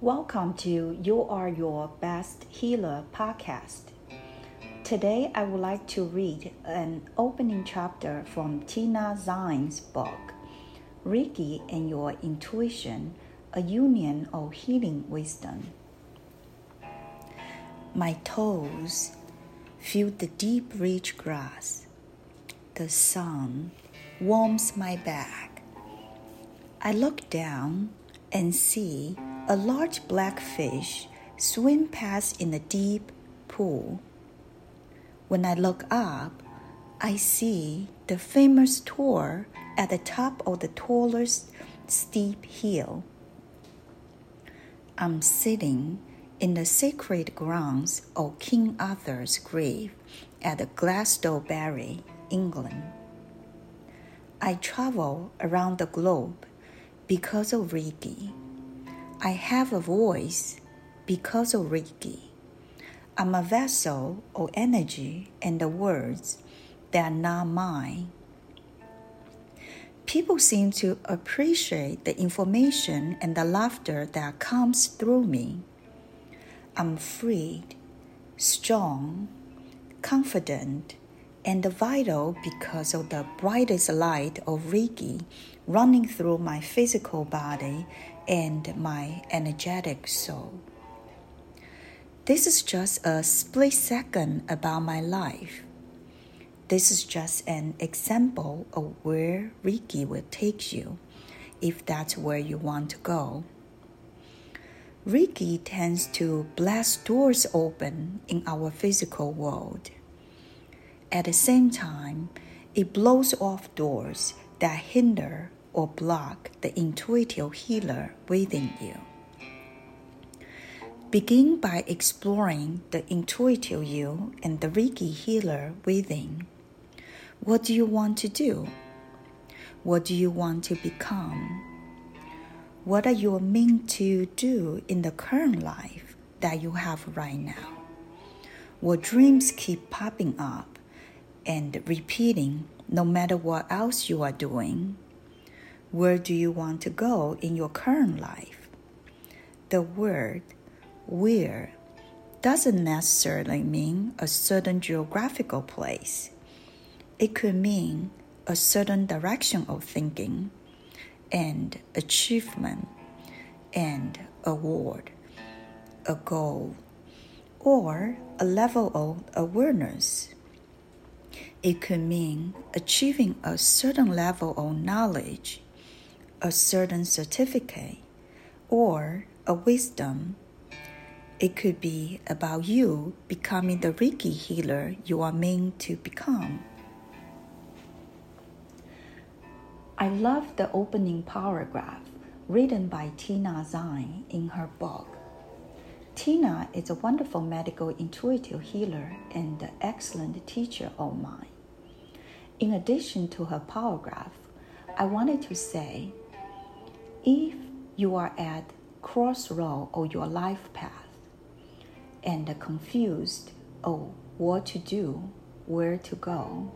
Welcome to You Are Your Best Healer podcast. Today, I would like to read an opening chapter from Tina Zion's book, Reiki and Your Intuition A Union of Healing Wisdom. My toes feel the deep, rich grass. The sun warms my back. I look down and see a large black fish swim past in a deep pool. When I look up, I see the famous tower at the top of the tallest steep hill. I'm sitting in the sacred grounds of King Arthur's grave at Glastonbury, England. I travel around the globe because of Reiki. I have a voice because of Reiki. I'm a vessel of energy and the words that are not mine. People seem to appreciate the information and the laughter that comes through me. I'm freed, strong, confident, and vital because of the brightest light of Reiki running through my physical body and my energetic soul. This is just a split second about my life. This is just an example of where Reiki will take you if that's where you want to go. Reiki tends to blast doors open in our physical world. At the same time, it blows off doors that hinder or block the intuitive healer within you. Begin by exploring the intuitive you and the Reiki healer within. What do you want to do? What do you want to become? What are you meant to do in the current life that you have right now? What dreams keep popping up and repeating no matter what else you are doing? Where do you want to go in your current life? The word where doesn't necessarily mean a certain geographical place. It could mean a certain direction of thinking and achievement and award, a goal, or a level of awareness. It could mean achieving a certain level of knowledge a certain certificate or a wisdom. It could be about you becoming the Reiki healer you are meant to become. I love the opening paragraph written by Tina Zion in her book. Tina is a wonderful medical intuitive healer and an excellent teacher of mine. In addition to her paragraph, I wanted to say if you are at crossroad of your life path and confused of what to do, where to go,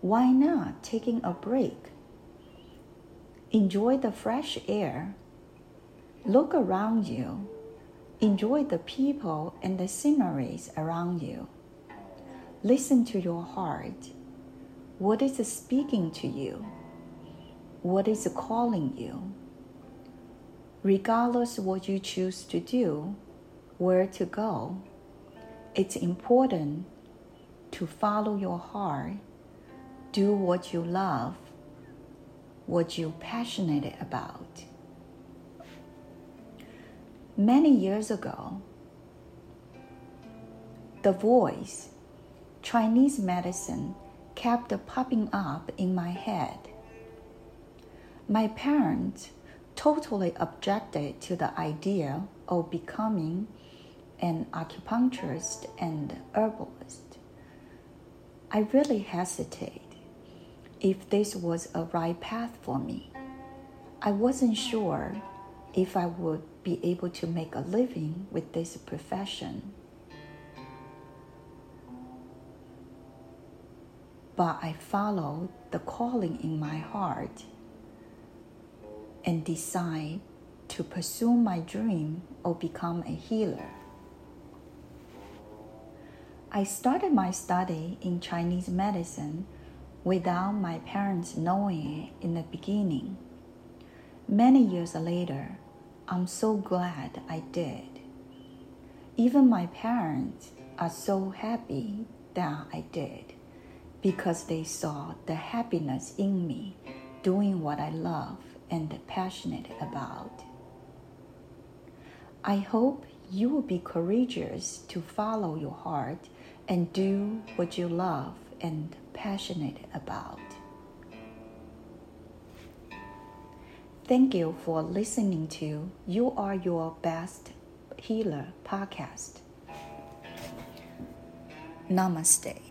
why not taking a break? Enjoy the fresh air. Look around you. Enjoy the people and the sceneries around you. Listen to your heart. What is speaking to you? What is calling you. Regardless what you choose to do, where to go, it's important to follow your heart, do what you love, what you're passionate about. Many years ago, the voice, Chinese medicine, kept popping up in my head my parents totally objected to the idea of becoming an acupuncturist and herbalist. I really hesitated if this was a right path for me. I wasn't sure if I would be able to make a living with this profession. But I followed the calling in my heart and decide to pursue my dream or become a healer. I started my study in Chinese medicine without my parents knowing it in the beginning. Many years later, I'm so glad I did. Even my parents are so happy that I did because they saw the happiness in me doing what I love and passionate about. I hope you will be courageous to follow your heart and do what you love and passionate about. Thank you for listening to You Are Your Best Healer podcast. Namaste.